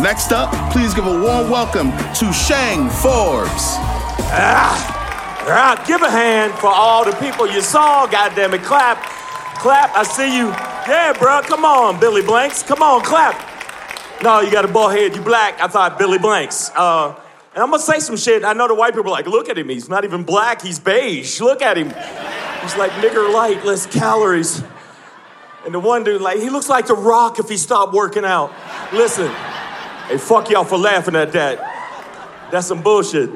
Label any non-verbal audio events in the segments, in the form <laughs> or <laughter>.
Next up, please give a warm welcome to Shang Forbes. Ah, ah, give a hand for all the people you saw. Goddamn it, clap, clap. I see you. Yeah, bro, come on, Billy Blanks. Come on, clap. No, you got a bald head. You black. I thought Billy Blanks. Uh, and I'm gonna say some shit. I know the white people are like, look at him. He's not even black. He's beige. Look at him. He's like nigger light, less calories. And the one dude, like, he looks like The Rock if he stopped working out. Listen, hey, fuck y'all for laughing at that. That's some bullshit.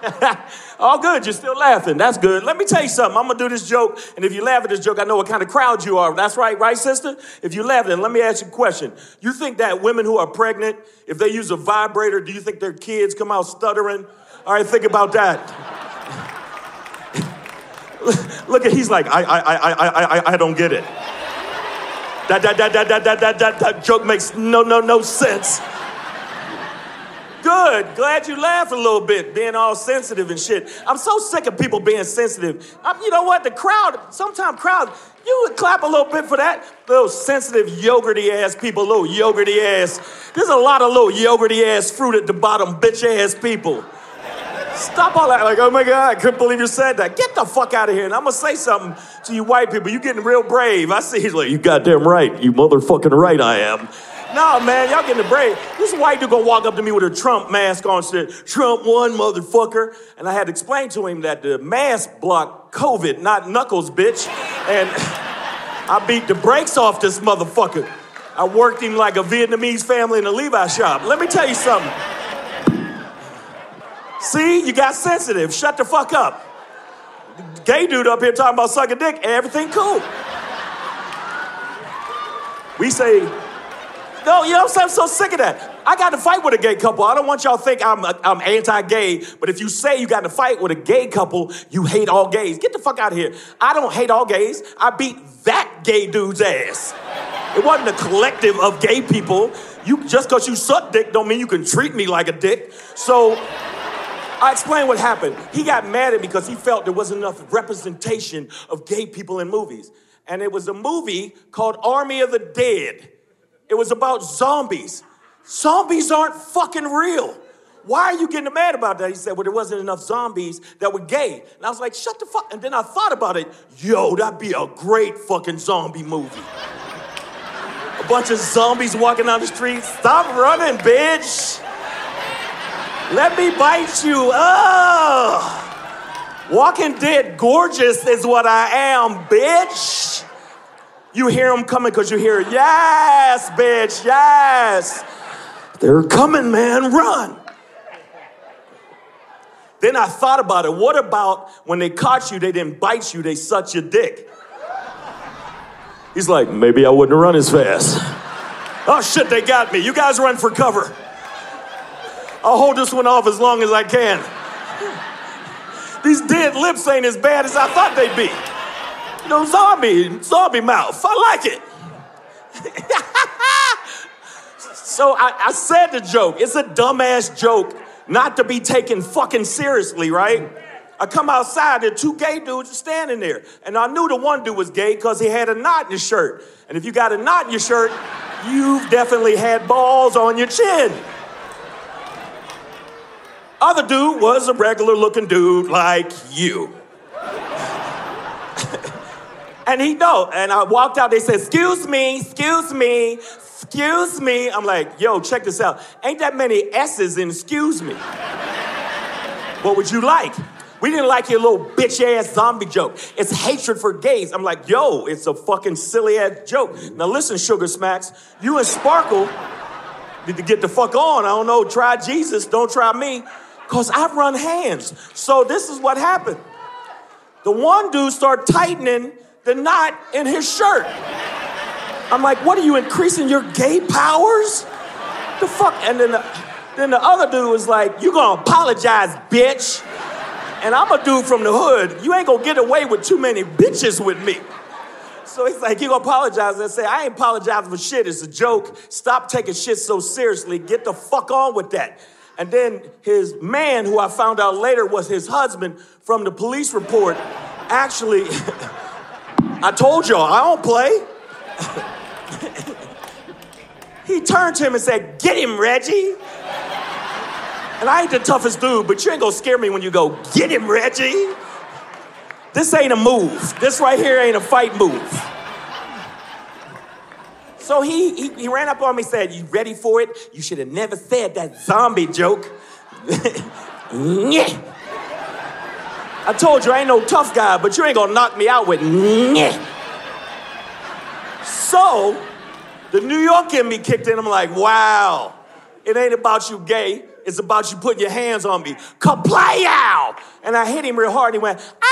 <laughs> All good, you're still laughing. That's good. Let me tell you something. I'm gonna do this joke, and if you laugh at this joke, I know what kind of crowd you are. That's right, right, sister? If you laugh, then let me ask you a question. You think that women who are pregnant, if they use a vibrator, do you think their kids come out stuttering? All right, think about that. <laughs> Look at he's like, I I I I I I don't get it. That that that that that that that that, that joke makes no no no sense. Good. Glad you laughed a little bit, being all sensitive and shit. I'm so sick of people being sensitive. I'm, you know what? The crowd, sometimes crowd, you would clap a little bit for that. Little sensitive, yogurty ass people, little yogurty ass. There's a lot of little yogurty ass fruit at the bottom, bitch ass people. Stop all that. Like, oh my God, I couldn't believe you said that. Get the fuck out of here. And I'm gonna say something to you white people. You're getting real brave. I see he's like, you goddamn right. You motherfucking right I am. No, man, y'all getting the brave. This white dude gonna walk up to me with a Trump mask on, said, Trump won, motherfucker. And I had to explain to him that the mask blocked COVID, not knuckles, bitch. And <laughs> I beat the brakes off this motherfucker. I worked him like a Vietnamese family in a Levi shop. Let me tell you something. See, you got sensitive. Shut the fuck up. Gay dude up here talking about sucking dick, everything cool. We say, no, you know what I'm saying? I'm so sick of that. I got to fight with a gay couple. I don't want y'all to think I'm, uh, I'm anti-gay, but if you say you got to fight with a gay couple, you hate all gays. Get the fuck out of here. I don't hate all gays. I beat that gay dude's ass. It wasn't a collective of gay people. You just because you suck dick don't mean you can treat me like a dick. So I explained what happened. He got mad at me because he felt there wasn't enough representation of gay people in movies. And it was a movie called Army of the Dead. It was about zombies. Zombies aren't fucking real. Why are you getting mad about that? He said, Well, there wasn't enough zombies that were gay. And I was like, Shut the fuck. And then I thought about it. Yo, that'd be a great fucking zombie movie. a bunch of zombies walking down the street. Stop running, bitch. Let me bite you. Oh. Walking dead gorgeous is what I am, bitch. You hear them coming because you hear, yes, bitch, yes. They're coming, man, run. Then I thought about it. What about when they caught you, they didn't bite you, they sucked your dick? He's like, maybe I wouldn't run as fast. Oh shit, they got me. You guys run for cover. I'll hold this one off as long as I can. These dead lips ain't as bad as I thought they'd be. You know, zombie, zombie mouth. I like it. <laughs> so I, I said the joke. It's a dumbass joke not to be taken fucking seriously, right? I come outside, there two gay dudes standing there. And I knew the one dude was gay because he had a knot in his shirt. And if you got a knot in your shirt, you've definitely had balls on your chin. Other dude was a regular looking dude like you. And he know. And I walked out, they said, excuse me, excuse me, excuse me. I'm like, yo, check this out. Ain't that many S's in excuse me. what would you like? We didn't like your little bitch ass zombie joke. It's hatred for gays. I'm like, yo, it's a fucking silly ass joke. Now listen, Sugar Smacks, you and Sparkle need to get the fuck on. I don't know, try Jesus, don't try me. Cause I've run hands. So this is what happened. The one dude started tightening the knot in his shirt. I'm like, what are you increasing your gay powers? The fuck? And then the, then the other dude was like, you gonna apologize, bitch. And I'm a dude from the hood. You ain't gonna get away with too many bitches with me. So he's like, you gonna apologize? And say, I ain't apologizing for shit. It's a joke. Stop taking shit so seriously. Get the fuck on with that. And then his man, who I found out later was his husband from the police report, actually, <laughs> I told y'all, I don't play. He turned to him and said, Get him, Reggie. And I ain't the toughest dude, but you ain't gonna scare me when you go, Get him, Reggie. This ain't a move. This right here ain't a fight move. So he, he, he ran up on me and said, You ready for it? You should have never said that zombie joke. <laughs> I told you I ain't no tough guy, but you ain't gonna knock me out with nyeh. So the New York in me kicked in. I'm like, wow, it ain't about you gay. It's about you putting your hands on me. Kaplayow! And I hit him real hard. And he went, ah!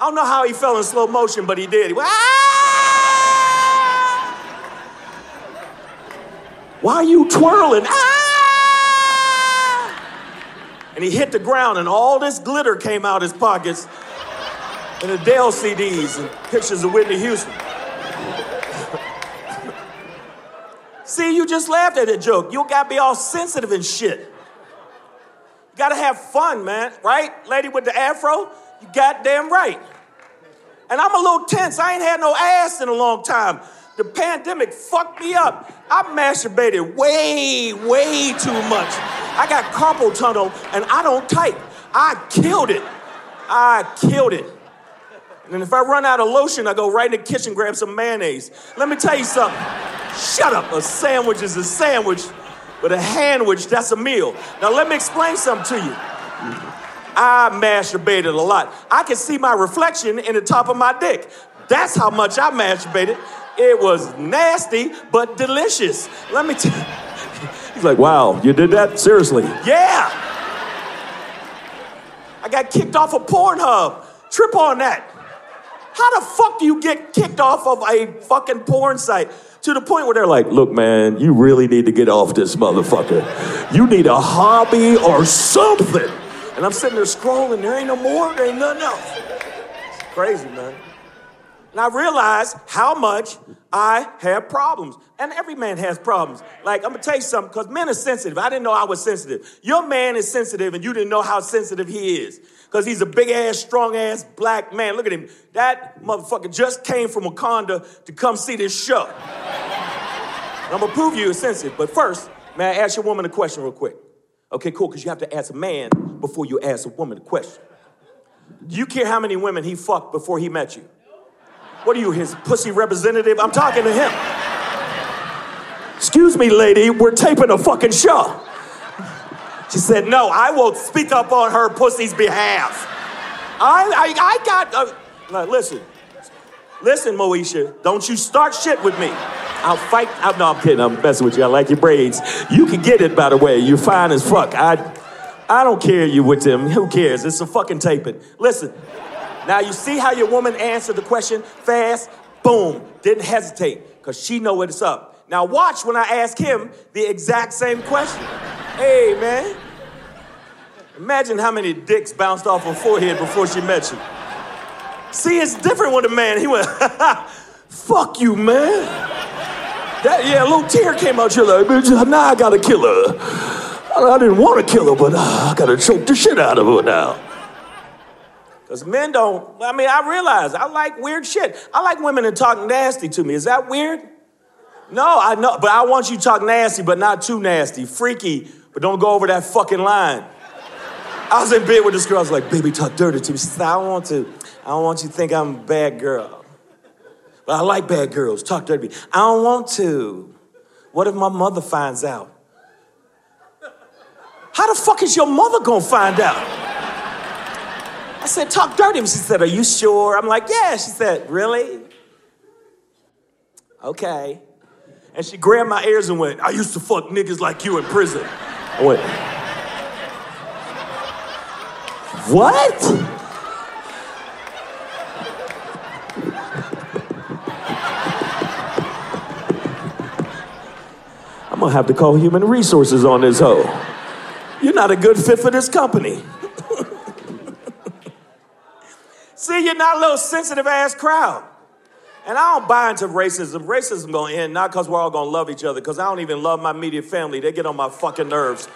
I don't know how he fell in slow motion, but he did. He went, ah! Why are you twirling? Ah! And he hit the ground, and all this glitter came out his pockets, and Adele CDs and pictures of Whitney Houston. See, you just laughed at that joke. You gotta be all sensitive and shit. You gotta have fun, man, right? Lady with the afro, you goddamn right. And I'm a little tense. I ain't had no ass in a long time. The pandemic fucked me up. I masturbated way, way too much. I got carpal tunnel and I don't type. I killed it. I killed it. And if I run out of lotion, I go right in the kitchen, grab some mayonnaise. Let me tell you something. Shut up. A sandwich is a sandwich, but a handwich, that's a meal. Now, let me explain something to you. I masturbated a lot. I can see my reflection in the top of my dick. That's how much I masturbated. It was nasty, but delicious. Let me tell you. He's like, wow, you did that? Seriously. Yeah. I got kicked off of Pornhub. Trip on that. How the fuck do you get kicked off of a fucking porn site? To the point where they're like, Look, man, you really need to get off this motherfucker. You need a hobby or something. and I'm sitting there scrolling, there ain't no more, there ain't nothing else. It's crazy, man. And I realized how much I have problems. And every man has problems. Like, I'm gonna tell you something, because men are sensitive. I didn't know I was sensitive. Your man is sensitive, and you didn't know how sensitive he is. Because he's a big ass, strong ass black man. Look at him. That motherfucker just came from Wakanda to come see this show. I'm gonna prove you are sensitive. But first, may I ask your woman a question real quick? Okay, cool, because you have to ask a man before you ask a woman a question. Do you care how many women he fucked before he met you? What are you, his pussy representative? I'm talking to him. Excuse me, lady, we're taping a fucking show. She said, No, I won't speak up on her pussy's behalf. I, I, I got, uh, now listen, listen, Moesha, don't you start shit with me. I'll fight. I'm, no, I'm kidding. I'm messing with you. I like your braids. You can get it, by the way. You're fine as fuck. I, I don't care you with them. Who cares? It's a fucking taping. Listen, now you see how your woman answered the question fast? Boom. Didn't hesitate because she know what it's up. Now watch when I ask him the exact same question. Hey, man. Imagine how many dicks bounced off her forehead before she met you. See, it's different with a man. He went, <laughs> fuck you, man. That, yeah, a little tear came out your like, bitch, now I gotta kill her. I didn't want to kill her, but uh, I gotta choke the shit out of her now. Because men don't, I mean, I realize I like weird shit. I like women that talk nasty to me. Is that weird? No, I know, but I want you to talk nasty, but not too nasty. Freaky, but don't go over that fucking line. I was in bed with this girl. I was like, baby, talk dirty to me. She said, I don't want to, I don't want you to think I'm a bad girl. But I like bad girls. Talk dirty to me. I don't want to. What if my mother finds out? How the fuck is your mother gonna find out? I said, talk dirty. She said, Are you sure? I'm like, Yeah. She said, Really? Okay. And she grabbed my ears and went, I used to fuck niggas like you in prison. I went, What? I'm gonna have to call human resources on this hoe. You're not a good fit for this company. See, you're not a little sensitive ass crowd. And I don't buy into racism. Racism gonna end not because we're all gonna love each other, because I don't even love my immediate family. They get on my fucking nerves.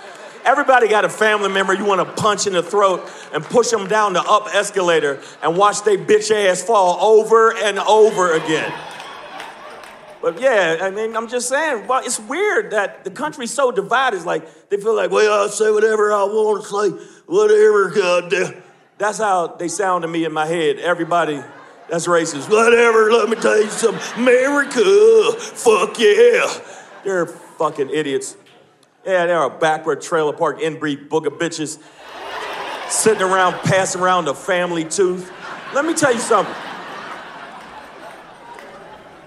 Everybody got a family member you wanna punch in the throat and push them down the up escalator and watch they bitch ass fall over and over again. But yeah, I mean, I'm just saying, well, it's weird that the country's so divided. It's like they feel like, well, I'll say whatever I want, to say whatever, goddamn. That's how they sound to me in my head. Everybody that's racist. Whatever, let me tell you something. America, fuck yeah. They're fucking idiots. Yeah, they're a backward trailer park inbreed booger bitches sitting around passing around the family tooth. Let me tell you something.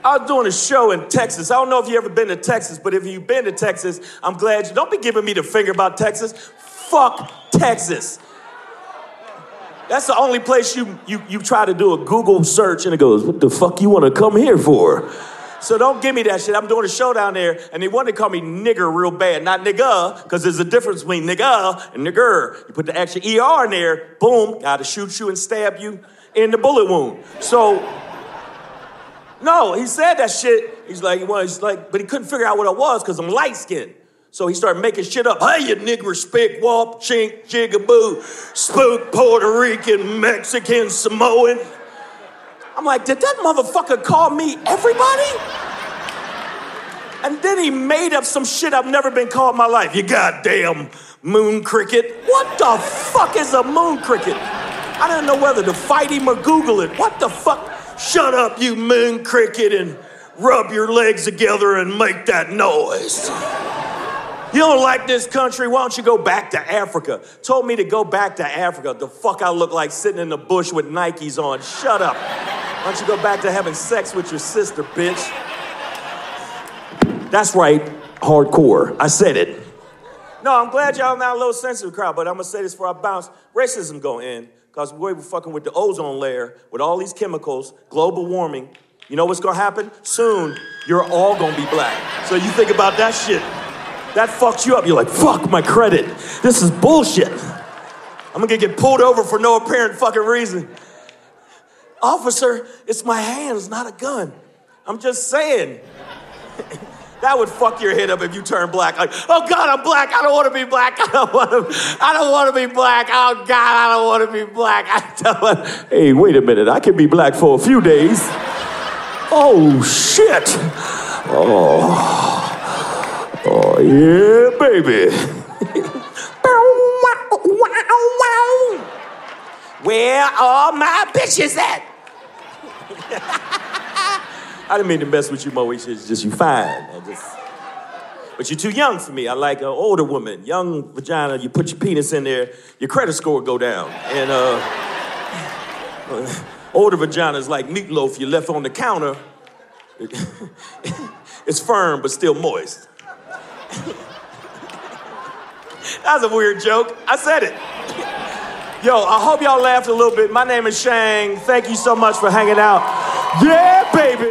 I was doing a show in Texas. I don't know if you ever been to Texas, but if you've been to Texas, I'm glad you don't be giving me the finger about Texas. Fuck Texas. That's the only place you, you, you try to do a Google search and it goes, what the fuck you want to come here for? So don't give me that shit. I'm doing a show down there and they want to call me nigger real bad. Not nigga, because there's a difference between nigga and nigger. You put the extra ER in there, boom, gotta shoot you and stab you in the bullet wound. So, no, he said that shit. He's like, well, he's like, but he couldn't figure out what it was because I'm light skinned. So he started making shit up. Hey, you nigger, spick, wop, chink, jigaboo, spook, Puerto Rican, Mexican, Samoan. I'm like, did that motherfucker call me everybody? And then he made up some shit I've never been called in my life. You goddamn moon cricket. What the fuck is a moon cricket? I didn't know whether to fight him or Google it. What the fuck? Shut up, you moon cricket, and rub your legs together and make that noise. You don't like this country? Why don't you go back to Africa? Told me to go back to Africa. The fuck I look like sitting in the bush with Nikes on. Shut up. Why don't you go back to having sex with your sister, bitch? That's right, hardcore. I said it. No, I'm glad y'all not a little sensitive crowd, but I'm gonna say this before I bounce. Racism gonna end, because we're fucking with the ozone layer, with all these chemicals, global warming. You know what's gonna happen? Soon, you're all gonna be black. So you think about that shit. That fucks you up. You're like, fuck my credit. This is bullshit. I'm gonna get pulled over for no apparent fucking reason. Officer, it's my hands, not a gun. I'm just saying. <laughs> that would fuck your head up if you turn black. Like, oh God, I'm black. I don't want to be black. <laughs> I don't want to. I don't want to be black. Oh God, I don't want to be black. <laughs> I don't. Hey, wait a minute. I can be black for a few days. Oh shit. Oh. Oh, yeah, baby. Where are my bitches at? I didn't mean to mess with you, Mo. It's just you fine. I just, but you're too young for me. I like an older woman, young vagina. You put your penis in there, your credit score go down. And uh, older vagina is like meatloaf you left on the counter. <laughs> it's firm but still moist. <laughs> that was a weird joke. I said it. Yo, I hope y'all laughed a little bit. My name is Shang. Thank you so much for hanging out. Yeah, baby.